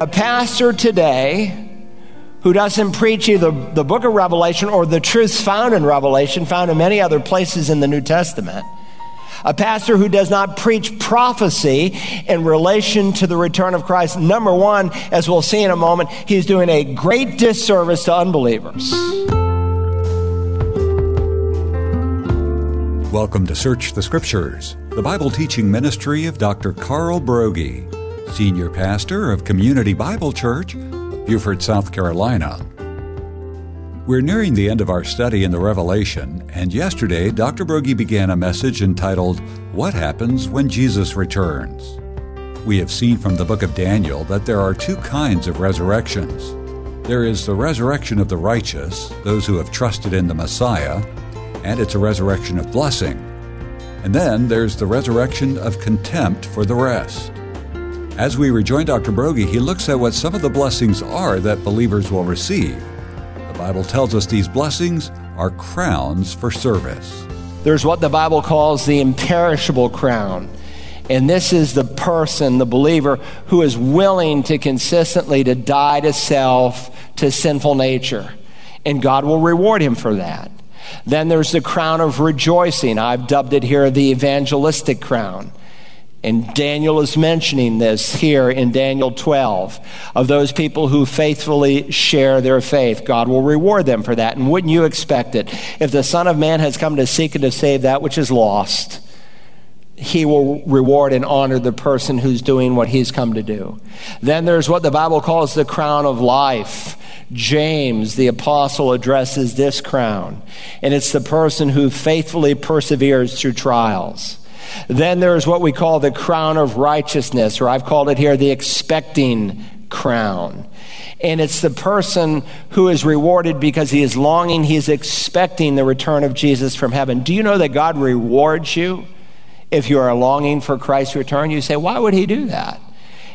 A pastor today who doesn't preach either the book of Revelation or the truths found in Revelation, found in many other places in the New Testament. A pastor who does not preach prophecy in relation to the return of Christ. Number one, as we'll see in a moment, he's doing a great disservice to unbelievers. Welcome to Search the Scriptures, the Bible teaching ministry of Dr. Carl Broggi, Senior Pastor of Community Bible Church Beaufort, South Carolina. We're nearing the end of our study in the Revelation, and yesterday Dr. Broggi began a message entitled, What Happens When Jesus Returns? We have seen from the book of Daniel that there are two kinds of resurrections. There is the resurrection of the righteous, those who have trusted in the Messiah, and it's a resurrection of blessing. And then there's the resurrection of contempt for the rest. As we rejoin Dr. Broggi, he looks at what some of the blessings are that believers will receive. The Bible tells us these blessings are crowns for service. There's what the Bible calls the imperishable crown. And this is the person, the believer, who is willing to consistently to die to self, to sinful nature. And God will reward him for that. Then there's the crown of rejoicing. I've dubbed it here the evangelistic crown. And Daniel is mentioning this here in Daniel 12 of those people who faithfully share their faith. God will reward them for that. And wouldn't you expect it? If the Son of Man has come to seek and to save that which is lost, he will reward and honor the person who's doing what he's come to do. Then there's what the Bible calls the crown of life. James, the apostle, addresses this crown, and it's the person who faithfully perseveres through trials. Then there's what we call the crown of righteousness, or I've called it here the expecting crown. And it's the person who is rewarded because he is longing, he is expecting the return of Jesus from heaven. Do you know that God rewards you if you are longing for Christ's return? You say, why would he do that?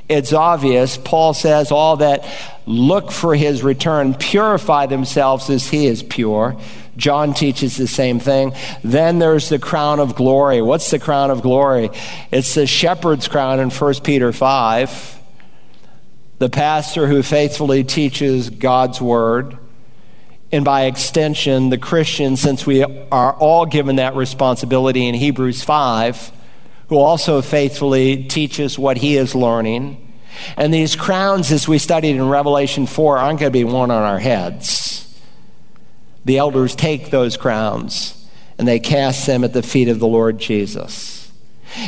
It's obvious. Paul says, All that look for his return purify themselves as he is pure. John teaches the same thing. Then there's the crown of glory. What's the crown of glory? It's the shepherd's crown in 1 Peter 5. The pastor who faithfully teaches God's word. And by extension, the Christian, since we are all given that responsibility in Hebrews 5, who also faithfully teaches what he is learning. And these crowns, as we studied in Revelation 4, aren't going to be worn on our heads the elders take those crowns and they cast them at the feet of the Lord Jesus.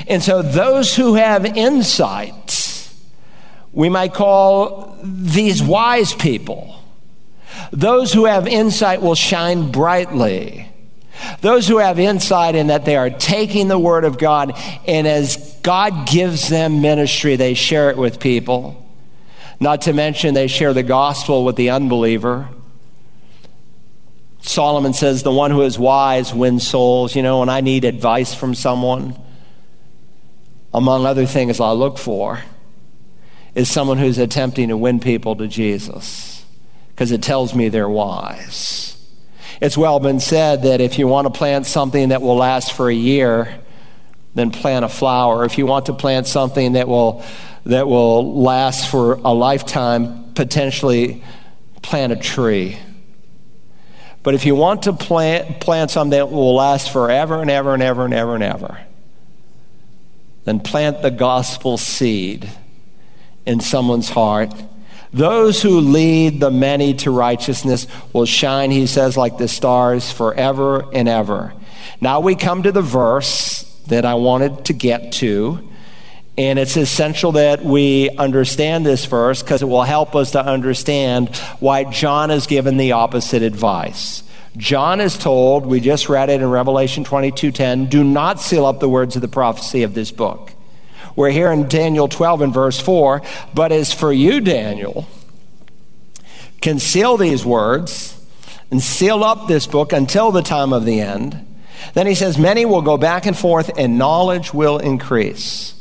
And so those who have insight, we might call these wise people. Those who have insight will shine brightly. Those who have insight in that they are taking the word of God and as God gives them ministry, they share it with people. Not to mention, they share the gospel with the unbeliever. Solomon says, The one who is wise wins souls. You know, when I need advice from someone, among other things I look for, is someone who's attempting to win people to Jesus because it tells me they're wise. It's well been said that if you want to plant something that will last for a year, then plant a flower. If you want to plant something that will, that will last for a lifetime, potentially plant a tree. But if you want to plant, plant something that will last forever and ever and ever and ever and ever, then plant the gospel seed in someone's heart. Those who lead the many to righteousness will shine, he says, like the stars forever and ever. Now we come to the verse that I wanted to get to. And it's essential that we understand this verse because it will help us to understand why John is given the opposite advice. John is told, we just read it in Revelation 22:10, do not seal up the words of the prophecy of this book. We're here in Daniel 12 and verse 4, but as for you, Daniel, conceal these words and seal up this book until the time of the end. Then he says, Many will go back and forth, and knowledge will increase.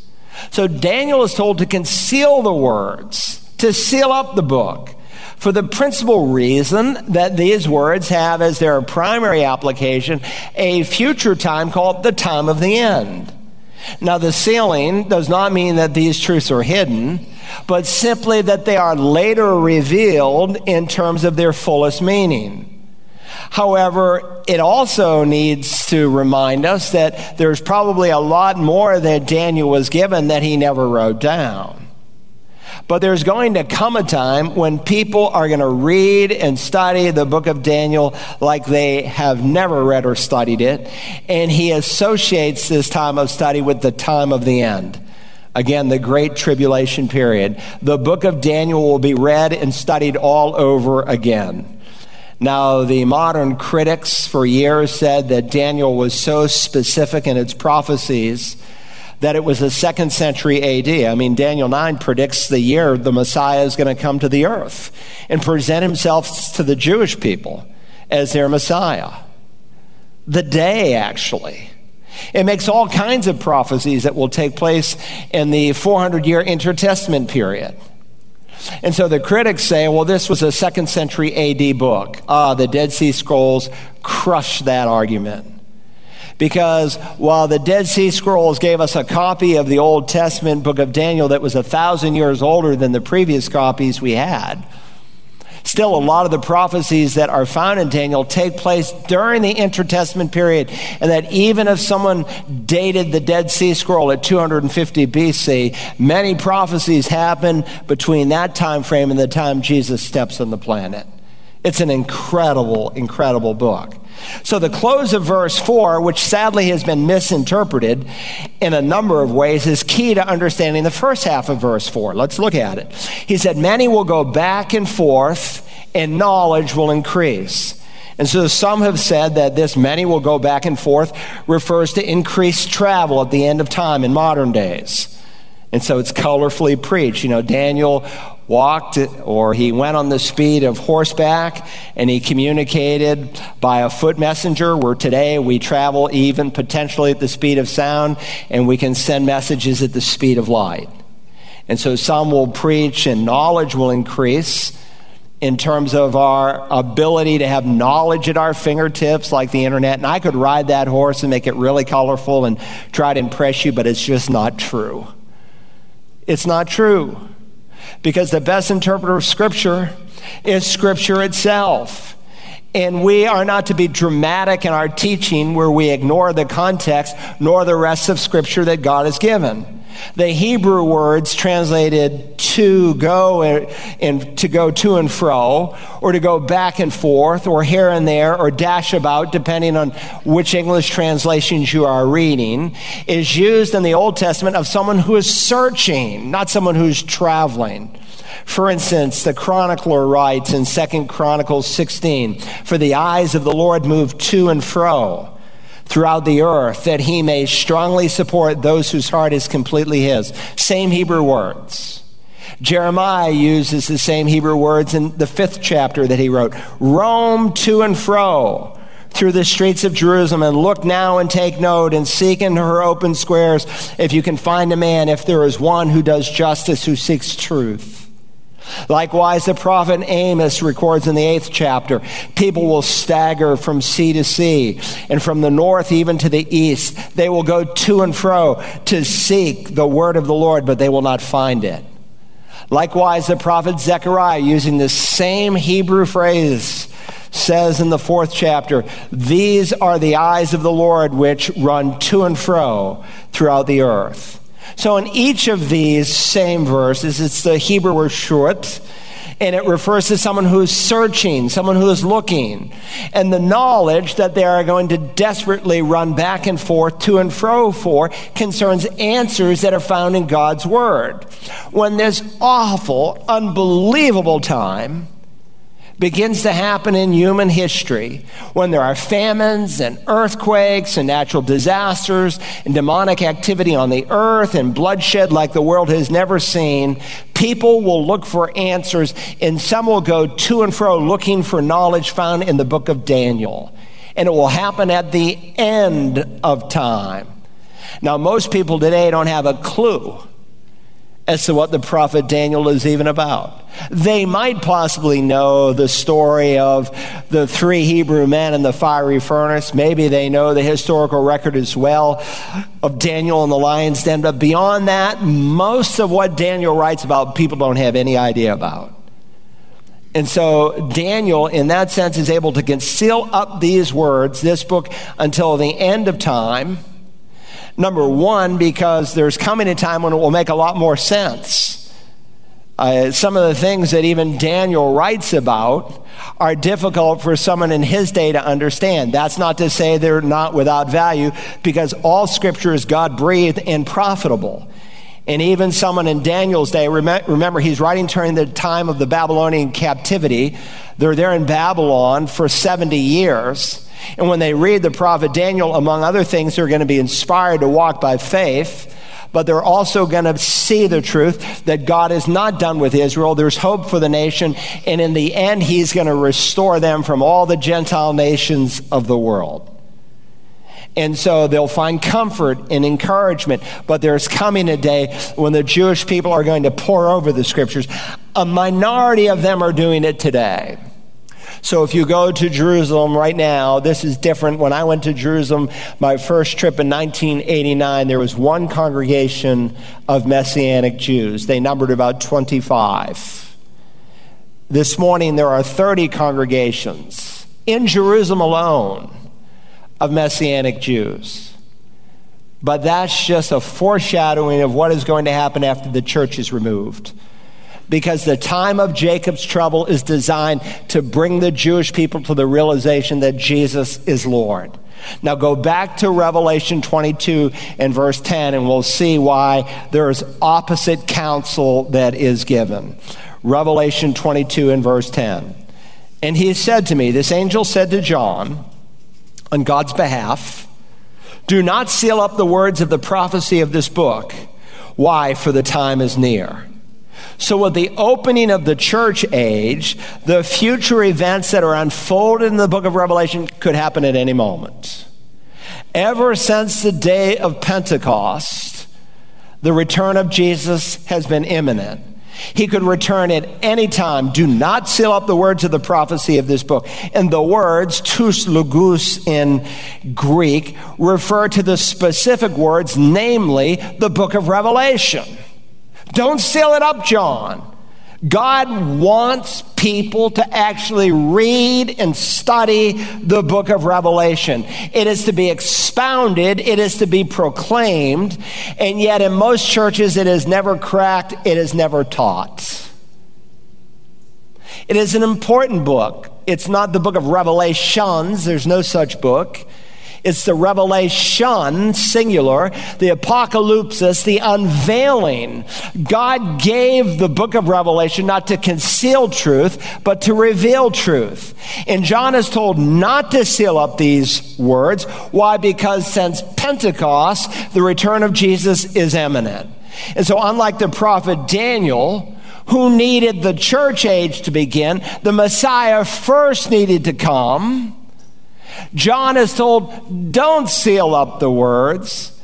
So Daniel is told to conceal the words, to seal up the book, for the principal reason that these words have as their primary application a future time called the time of the end. Now, the sealing does not mean that these truths are hidden, but simply that they are later revealed in terms of their fullest meaning. However, it also needs to remind us that there's probably a lot more that Daniel was given that he never wrote down. But there's going to come a time when people are going to read and study the book of Daniel like they have never read or studied it. And he associates this time of study with the time of the end. Again, the Great Tribulation period. The book of Daniel will be read and studied all over again. Now, the modern critics for years said that Daniel was so specific in its prophecies that it was the second century AD. I mean, Daniel 9 predicts the year the Messiah is going to come to the earth and present himself to the Jewish people as their Messiah. The day, actually. It makes all kinds of prophecies that will take place in the 400 year intertestament period. And so the critics say, well, this was a second century AD book. Ah, the Dead Sea Scrolls crush that argument. Because while the Dead Sea Scrolls gave us a copy of the Old Testament book of Daniel that was a thousand years older than the previous copies we had, Still, a lot of the prophecies that are found in Daniel take place during the intertestament period, and that even if someone dated the Dead Sea Scroll at 250 BC, many prophecies happen between that time frame and the time Jesus steps on the planet. It's an incredible, incredible book. So, the close of verse 4, which sadly has been misinterpreted in a number of ways, is key to understanding the first half of verse 4. Let's look at it. He said, Many will go back and forth, and knowledge will increase. And so some have said that this many will go back and forth refers to increased travel at the end of time in modern days. And so it's colorfully preached. You know, Daniel walked or he went on the speed of horseback and he communicated by a foot messenger where today we travel even potentially at the speed of sound and we can send messages at the speed of light. And so some will preach and knowledge will increase in terms of our ability to have knowledge at our fingertips like the internet. And i could ride that horse and make it really colorful and try to impress you but it's just not true. It's not true because the best interpreter of Scripture is Scripture itself. And we are not to be dramatic in our teaching where we ignore the context nor the rest of Scripture that God has given. The Hebrew words translated to go and to go to and fro, or to go back and forth, or here and there, or dash about, depending on which English translations you are reading, is used in the Old Testament of someone who is searching, not someone who's traveling. For instance, the chronicler writes in 2 Chronicles 16, For the eyes of the Lord move to and fro throughout the earth that he may strongly support those whose heart is completely his. Same Hebrew words. Jeremiah uses the same Hebrew words in the fifth chapter that he wrote roam to and fro through the streets of Jerusalem and look now and take note and seek in her open squares if you can find a man, if there is one who does justice, who seeks truth. Likewise, the prophet Amos records in the eighth chapter people will stagger from sea to sea, and from the north even to the east. They will go to and fro to seek the word of the Lord, but they will not find it. Likewise, the prophet Zechariah, using the same Hebrew phrase, says in the fourth chapter, These are the eyes of the Lord which run to and fro throughout the earth. So in each of these same verses, it's the Hebrew word shut, and it refers to someone who is searching, someone who is looking, and the knowledge that they are going to desperately run back and forth to and fro for concerns answers that are found in God's Word. When this awful, unbelievable time begins to happen in human history when there are famines and earthquakes and natural disasters and demonic activity on the earth and bloodshed like the world has never seen. People will look for answers, and some will go to and fro looking for knowledge found in the book of Daniel. And it will happen at the end of time. Now, most people today don't have a clue as to what the prophet Daniel is even about. They might possibly know the story of the three Hebrew men in the fiery furnace. Maybe they know the historical record as well of Daniel and the lion's den. But beyond that, most of what Daniel writes about, people don't have any idea about. And so Daniel, in that sense, is able to conceal up these words, this book, until the end of time Number one, because there's coming a time when it will make a lot more sense. Uh, some of the things that even Daniel writes about are difficult for someone in his day to understand. That's not to say they're not without value, because all scripture is God breathed and profitable. And even someone in Daniel's day, remember, he's writing during the time of the Babylonian captivity. They're there in Babylon for 70 years. And when they read the prophet Daniel, among other things, they're going to be inspired to walk by faith but they're also going to see the truth that God is not done with Israel. There's hope for the nation, and in the end, He's going to restore them from all the Gentile nations of the world. And so they'll find comfort and encouragement. But there's coming a day when the Jewish people are going to pore over the scriptures. A minority of them are doing it today. So if you go to Jerusalem right now, this is different. When I went to Jerusalem, my first trip in 1989, there was one congregation of Messianic Jews. They numbered about 25. This morning, there are 30 congregations in Jerusalem alone of Messianic Jews. But that's just a foreshadowing of what is going to happen after the church is removed because the time of Jacob's trouble is designed to bring the Jewish people to the realization that Jesus is Lord. Now go back to Revelation 22 and verse 10, and we'll see why there is opposite counsel that is given. Revelation 22 and verse 10. And he said to me, This angel said to John, on God's behalf, Do not seal up the words of the prophecy of this book. Why? For the time is near. So, with the opening of the church age, the future events that are unfolded in the book of Revelation could happen at any moment. Ever since the day of Pentecost, the return of Jesus has been imminent. He could return at any time. Do not seal up the words of the prophecy of this book. And the words, tous logos in Greek, refer to the specific words, namely the book of Revelation. Don't seal it up, John. God wants people to actually read and study the book of Revelation. It is to be expounded, it is to be proclaimed, and yet in most churches it is never cracked, it is never taught. It is an important book. It's not the book of Revelations, there's no such book. It's the revelation, singular, the apocalypsis, the unveiling. God gave the book of Revelation not to conceal truth, but to reveal truth. And John is told not to seal up these words. Why? Because since Pentecost, the return of Jesus is imminent. And so, unlike the prophet Daniel, who needed the church age to begin, the Messiah first needed to come. John is told, don't seal up the words,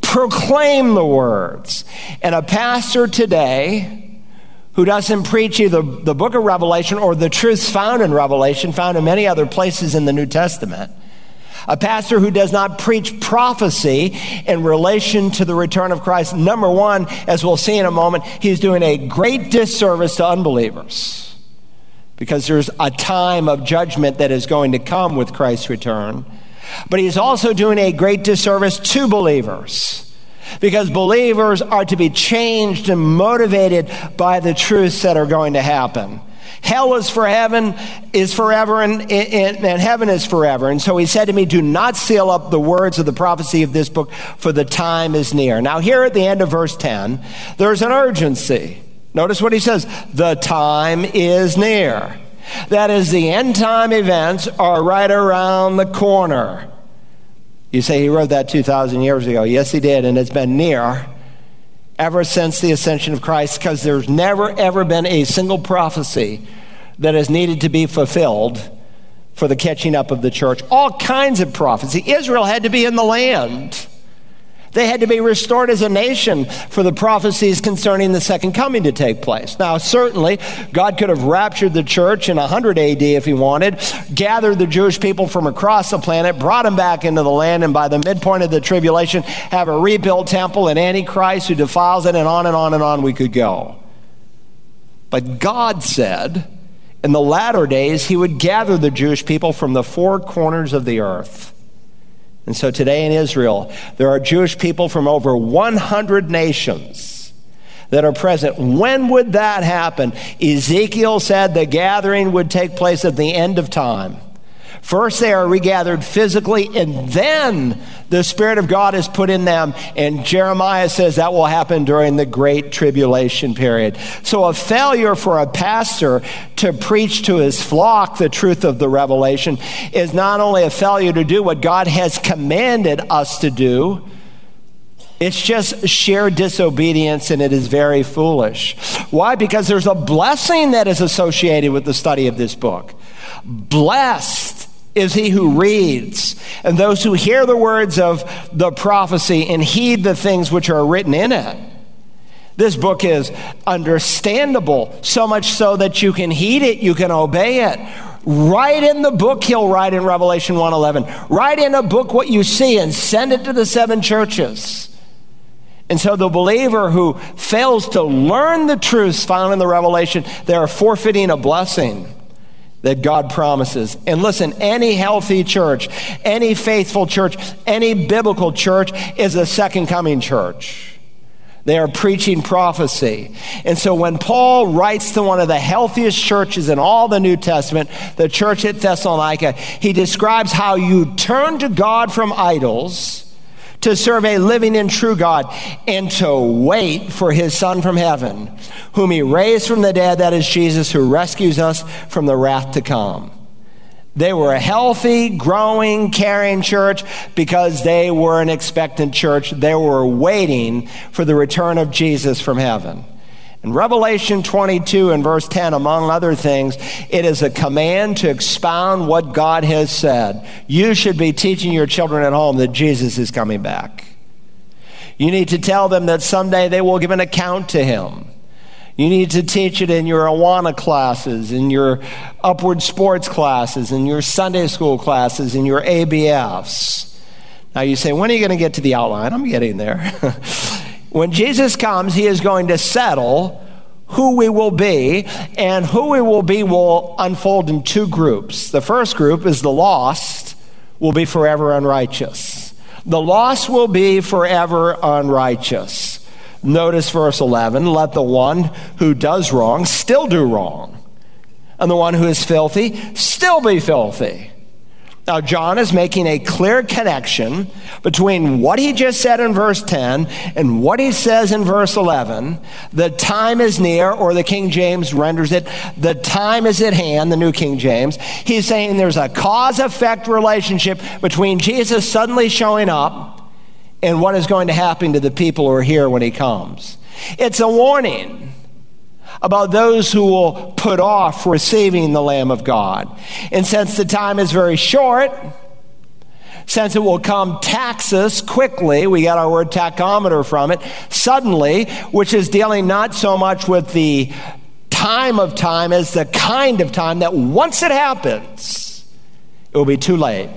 proclaim the words. And a pastor today who doesn't preach either the book of Revelation or the truths found in Revelation, found in many other places in the New Testament, a pastor who does not preach prophecy in relation to the return of Christ, number one, as we'll see in a moment, he's doing a great disservice to unbelievers because there's a time of judgment that is going to come with Christ's return. But he's also doing a great disservice to believers because believers are to be changed and motivated by the truths that are going to happen. Hell is for heaven, is forever, and, and, and, heaven is forever. And so he said to me, Do not seal up the words of the prophecy of this book, for the time is near. Now, here at the end of verse 10, there's an urgency. Notice what he says the time is near. That is, the end time events are right around the corner. You say he wrote that 2,000 years ago. Yes, he did, and it's been near ever since the ascension of Christ because there's never, ever been a single prophecy that has needed to be fulfilled for the catching up of the church. All kinds of prophecy. Israel had to be in the land. They had to be restored as a nation for the prophecies concerning the second coming to take place. Now, certainly, God could have raptured the church in 100 AD if he wanted, gathered the Jewish people from across the planet, brought them back into the land, and by the midpoint of the tribulation, have a rebuilt temple and Antichrist who defiles it, and on and on and on we could go. But God said in the latter days, he would gather the Jewish people from the four corners of the earth and so today in Israel, there are Jewish people from over 100 nations that are present. When would that happen? Ezekiel said the gathering would take place at the end of time. First, they are regathered physically, and then the Spirit of God is put in them. And Jeremiah says that will happen during the Great Tribulation period. So, a failure for a pastor to preach to his flock the truth of the revelation is not only a failure to do what God has commanded us to do, it's just sheer disobedience and it is very foolish. Why? Because there's a blessing that is associated with the study of this book. Blessed is he who reads, and those who hear the words of the prophecy and heed the things which are written in it. This book is understandable, so much so that you can heed it, you can obey it. Write in the book he'll write in Revelation 1:11. Write in a book what you see and send it to the seven churches. And so the believer who fails to learn the truths found in the revelation, they are forfeiting a blessing that God promises. And listen, any healthy church, any faithful church, any biblical church is a second coming church. They are preaching prophecy. And so when Paul writes to one of the healthiest churches in all the New Testament, the church at Thessalonica, he describes how you turn to God from idols to serve a living and true God, and to wait for his Son from heaven, whom he raised from the dead, that is Jesus, who rescues us from the wrath to come. They were a healthy, growing, caring church because they were an expectant church. They were waiting for the return of Jesus from heaven. In Revelation 22 and verse 10, among other things, it is a command to expound what God has said. You should be teaching your children at home that Jesus is coming back. You need to tell them that someday they will give an account to him. You need to teach it in your Awana classes, in your upward sports classes, in your Sunday school classes, in your ABFs. Now you say, when are you going to get to the outline? I'm getting there. When Jesus comes, he is going to settle who we will be, and who we will be will unfold in two groups. The first group is the lost, will be forever unrighteous. The lost will be forever unrighteous. Notice verse 11 let the one who does wrong still do wrong, and the one who is filthy still be filthy. Now, John is making a clear connection between what he just said in verse 10 and what he says in verse 11. The time is near, or the King James renders it, the time is at hand, the New King James. He's saying there's a cause effect relationship between Jesus suddenly showing up and what is going to happen to the people who are here when he comes. It's a warning about those who will put off receiving the Lamb of God. And since the time is very short, since it will come taxus quickly, we got our word tachometer from it, suddenly, which is dealing not so much with the time of time as the kind of time that once it happens, it will be too late.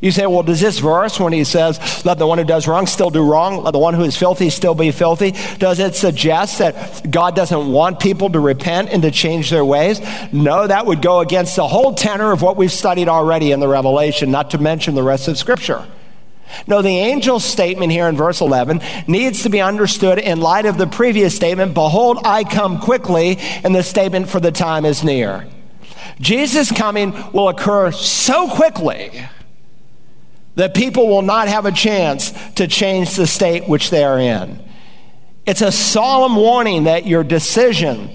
You say, well, does this verse, when he says, let the one who does wrong still do wrong, let the one who is filthy still be filthy, does it suggest that God doesn't want people to repent and to change their ways? No, that would go against the whole tenor of what we've studied already in the Revelation, not to mention the rest of Scripture. No, the angel's statement here in verse 11 needs to be understood in light of the previous statement, Behold, I come quickly, and the statement for the time is near. Jesus' coming will occur so quickly that people will not have a chance to change the state which they are in. It's a solemn warning that your decision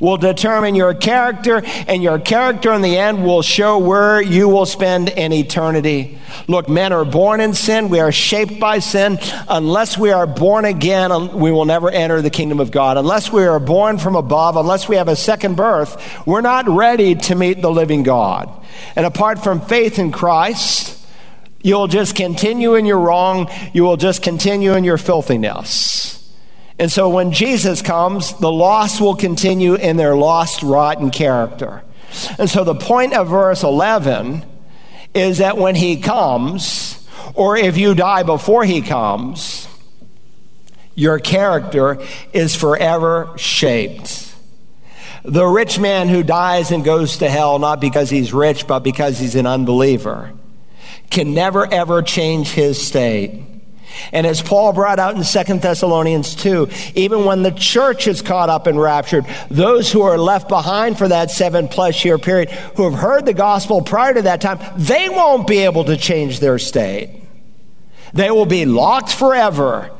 will determine your character, and your character in the end will show where you will spend an eternity. Look, men are born in sin. We are shaped by sin. Unless we are born again, we will never enter the kingdom of God. Unless we are born from above, unless we have a second birth, we're not ready to meet the living God. And apart from faith in Christ, You'll just continue in your wrong. You will just continue in your filthiness. And so when Jesus comes, the lost will continue in their lost, rotten character. And so the point of verse 11 is that when he comes, or if you die before he comes, your character is forever shaped. The rich man who dies and goes to hell, not because he's rich, but because he's an unbeliever, can never ever change his state. And as Paul brought out in 2 Thessalonians 2, even when the church is caught up and raptured, those who are left behind for that seven plus year period, who have heard the gospel prior to that time, they won't be able to change their state. They will be locked forever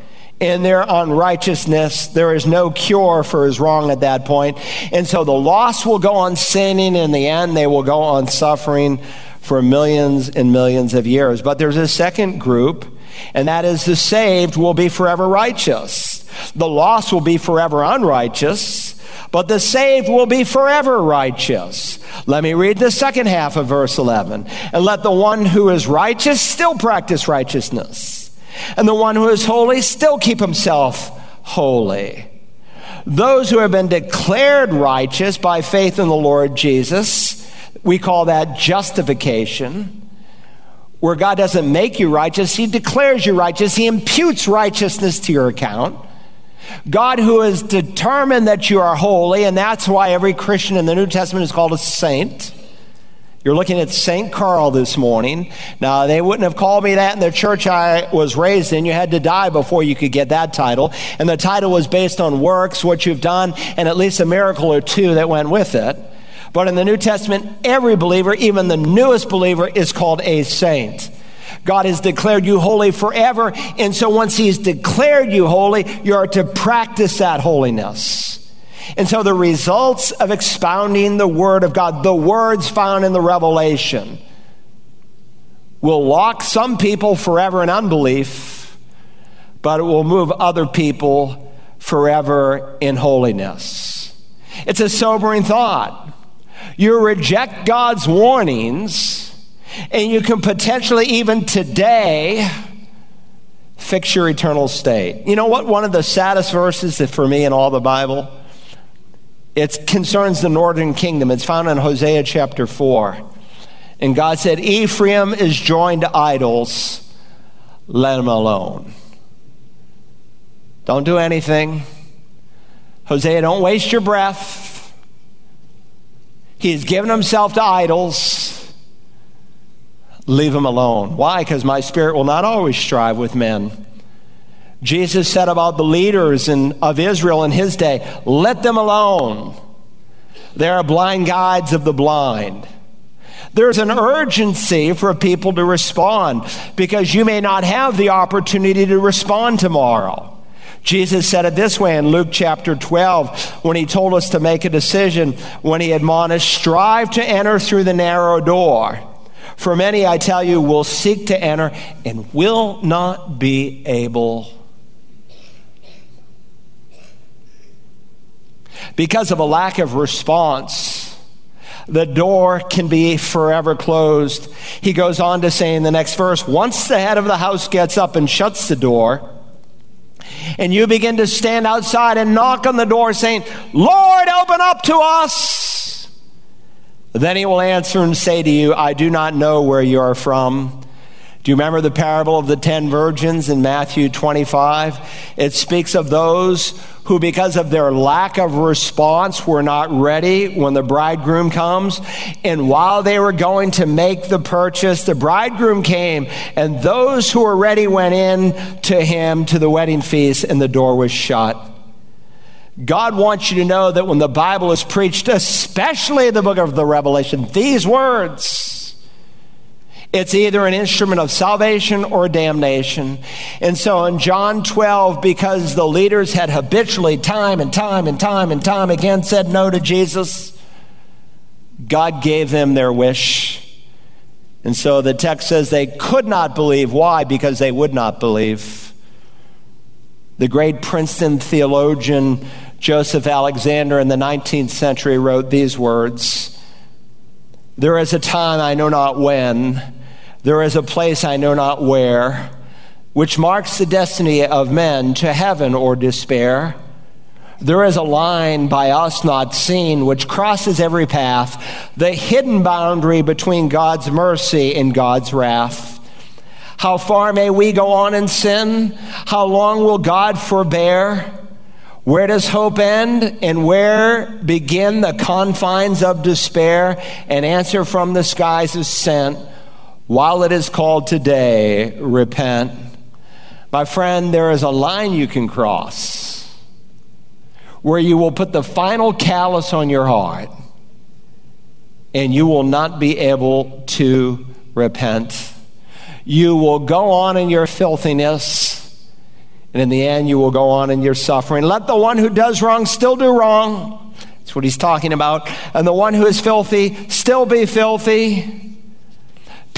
in their unrighteousness. There is no cure for his wrong at that point. And so the lost will go on sinning. In the end, they will go on suffering for millions and millions of years. But there's a second group and that is the saved will be forever righteous. The lost will be forever unrighteous, but the saved will be forever righteous. Let me read the second half of verse 11. And let the one who is righteous still practice righteousness, and the one who is holy still keep himself holy. Those who have been declared righteous by faith in the Lord Jesus, we call that justification where God doesn't make you righteous, He declares you righteous, He imputes righteousness to your account. God, who has determined that you are holy, and that's why every Christian in the New Testament is called a saint. You're looking at St. Carl this morning. Now, they wouldn't have called me that in the church I was raised in. You had to die before you could get that title. And the title was based on works, what you've done, and at least a miracle or two that went with it. But in the New Testament, every believer, even the newest believer, is called a saint. God has declared you holy forever. And so once He's declared you holy, you are to practice that holiness. And so the results of expounding the Word of God, the words found in the Revelation, will lock some people forever in unbelief, but it will move other people forever in holiness. It's a sobering thought. You reject God's warnings, and you can potentially, even today, fix your eternal state. You know what? One of the saddest verses for me in all the Bible? It concerns the northern kingdom. It's found in Hosea chapter 4. And God said, Ephraim is joined to idols, let him alone. Don't do anything. Hosea, don't waste your breath. He has given himself to idols. Leave him alone. Why? Because my spirit will not always strive with men. Jesus said about the leaders in, of Israel in his day, let them alone. They are blind guides of the blind. There's an urgency for people to respond because you may not have the opportunity to respond tomorrow. Jesus said it this way in Luke chapter 12 when he told us to make a decision, when he admonished, strive to enter through the narrow door. For many, I tell you, will seek to enter and will not be able. Because of a lack of response, the door can be forever closed. He goes on to say in the next verse once the head of the house gets up and shuts the door, and you begin to stand outside and knock on the door saying, Lord, open up to us. Then he will answer and say to you, I do not know where you are from. Do you remember the parable of the ten virgins in Matthew 25? It speaks of those who, because of their lack of response, were not ready when the bridegroom comes. And while they were going to make the purchase, the bridegroom came, and those who were ready went in to him to the wedding feast, and the door was shut. God wants you to know that when the Bible is preached, especially the book of the Revelation, these words, it's either an instrument of salvation or damnation. And so in John 12, because the leaders had habitually, time and time and time and time again, said no to Jesus, God gave them their wish. And so the text says they could not believe. Why? Because they would not believe. The great Princeton theologian Joseph Alexander in the 19th century wrote these words There is a time, I know not when, There is a place I know not where, which marks the destiny of men to heaven or despair. There is a line by us not seen which crosses every path, the hidden boundary between God's mercy and God's wrath. How far may we go on in sin? How long will God forbear? Where does hope end and where begin the confines of despair? An answer from the skies is sent while it is called today, repent. My friend, there is a line you can cross where you will put the final callus on your heart and you will not be able to repent. You will go on in your filthiness, and in the end, you will go on in your suffering. Let the one who does wrong still do wrong. That's what he's talking about. And the one who is filthy still be filthy.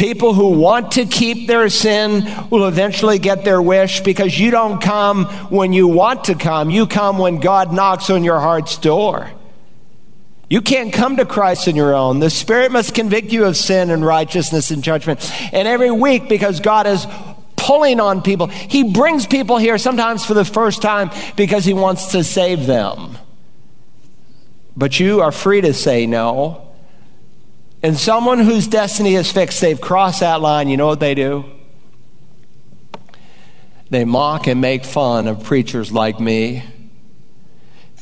People who want to keep their sin will eventually get their wish because you don't come when you want to come. You come when God knocks on your heart's door. You can't come to Christ on your own. The Spirit must convict you of sin and righteousness and judgment. And every week, because God is pulling on people, He brings people here sometimes for the first time because He wants to save them. But you are free to say no. And someone whose destiny is fixed, they've crossed that line, you know what they do? They mock and make fun of preachers like me.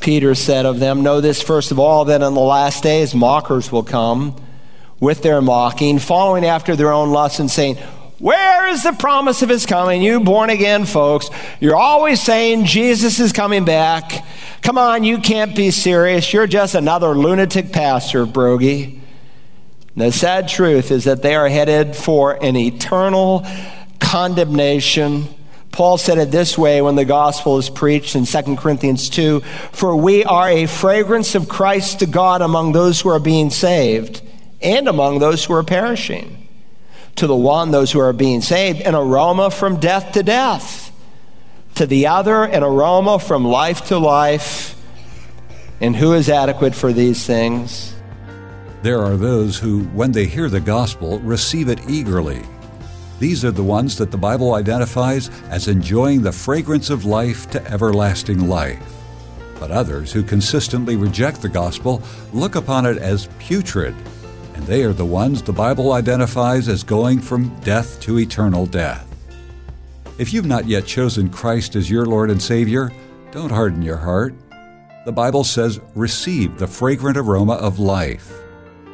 Peter said of them, Know this first of all, that in the last days mockers will come with their mocking, following after their own lusts and saying, Where is the promise of his coming? You born again folks, you're always saying Jesus is coming back. Come on, you can't be serious. You're just another lunatic pastor, The sad truth is that they are headed for an eternal condemnation. Paul said it this way when the gospel is preached in 2 Corinthians 2 For we are a fragrance of Christ to God among those who are being saved and among those who are perishing. To the one, those who are being saved, an aroma from death to death. To the other, an aroma from life to life. And who is adequate for these things? There are those who, when they hear the gospel, receive it eagerly. These are the ones that the Bible identifies as enjoying the fragrance of life to everlasting life. But others who consistently reject the gospel look upon it as putrid, and they are the ones the Bible identifies as going from death to eternal death. If you've not yet chosen Christ as your Lord and Savior, don't harden your heart. The Bible says, receive the fragrant aroma of life.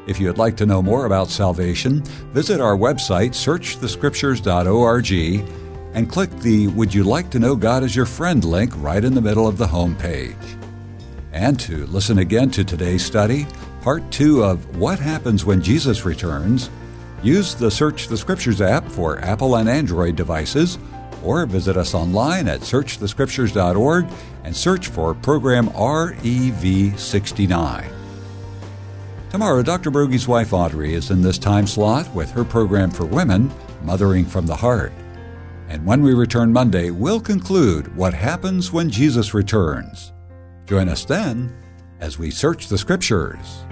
If you'd like to know more about salvation, visit our website, searchthescriptures.org, and click the Would You Like to Know God as Your Friend link right in the middle of the home page. And to listen again to today's study, part two of What Happens When Jesus Returns, use the Search the Scriptures app for Apple and Android devices, or visit us online at searchthescriptures.org and search for program REV69. Tomorrow, Dr. Broggi's wife Audrey is in this time slot with her program for women, Mothering from the Heart. And when we return Monday, we'll conclude what happens when Jesus returns. Join us then as we search the Scriptures.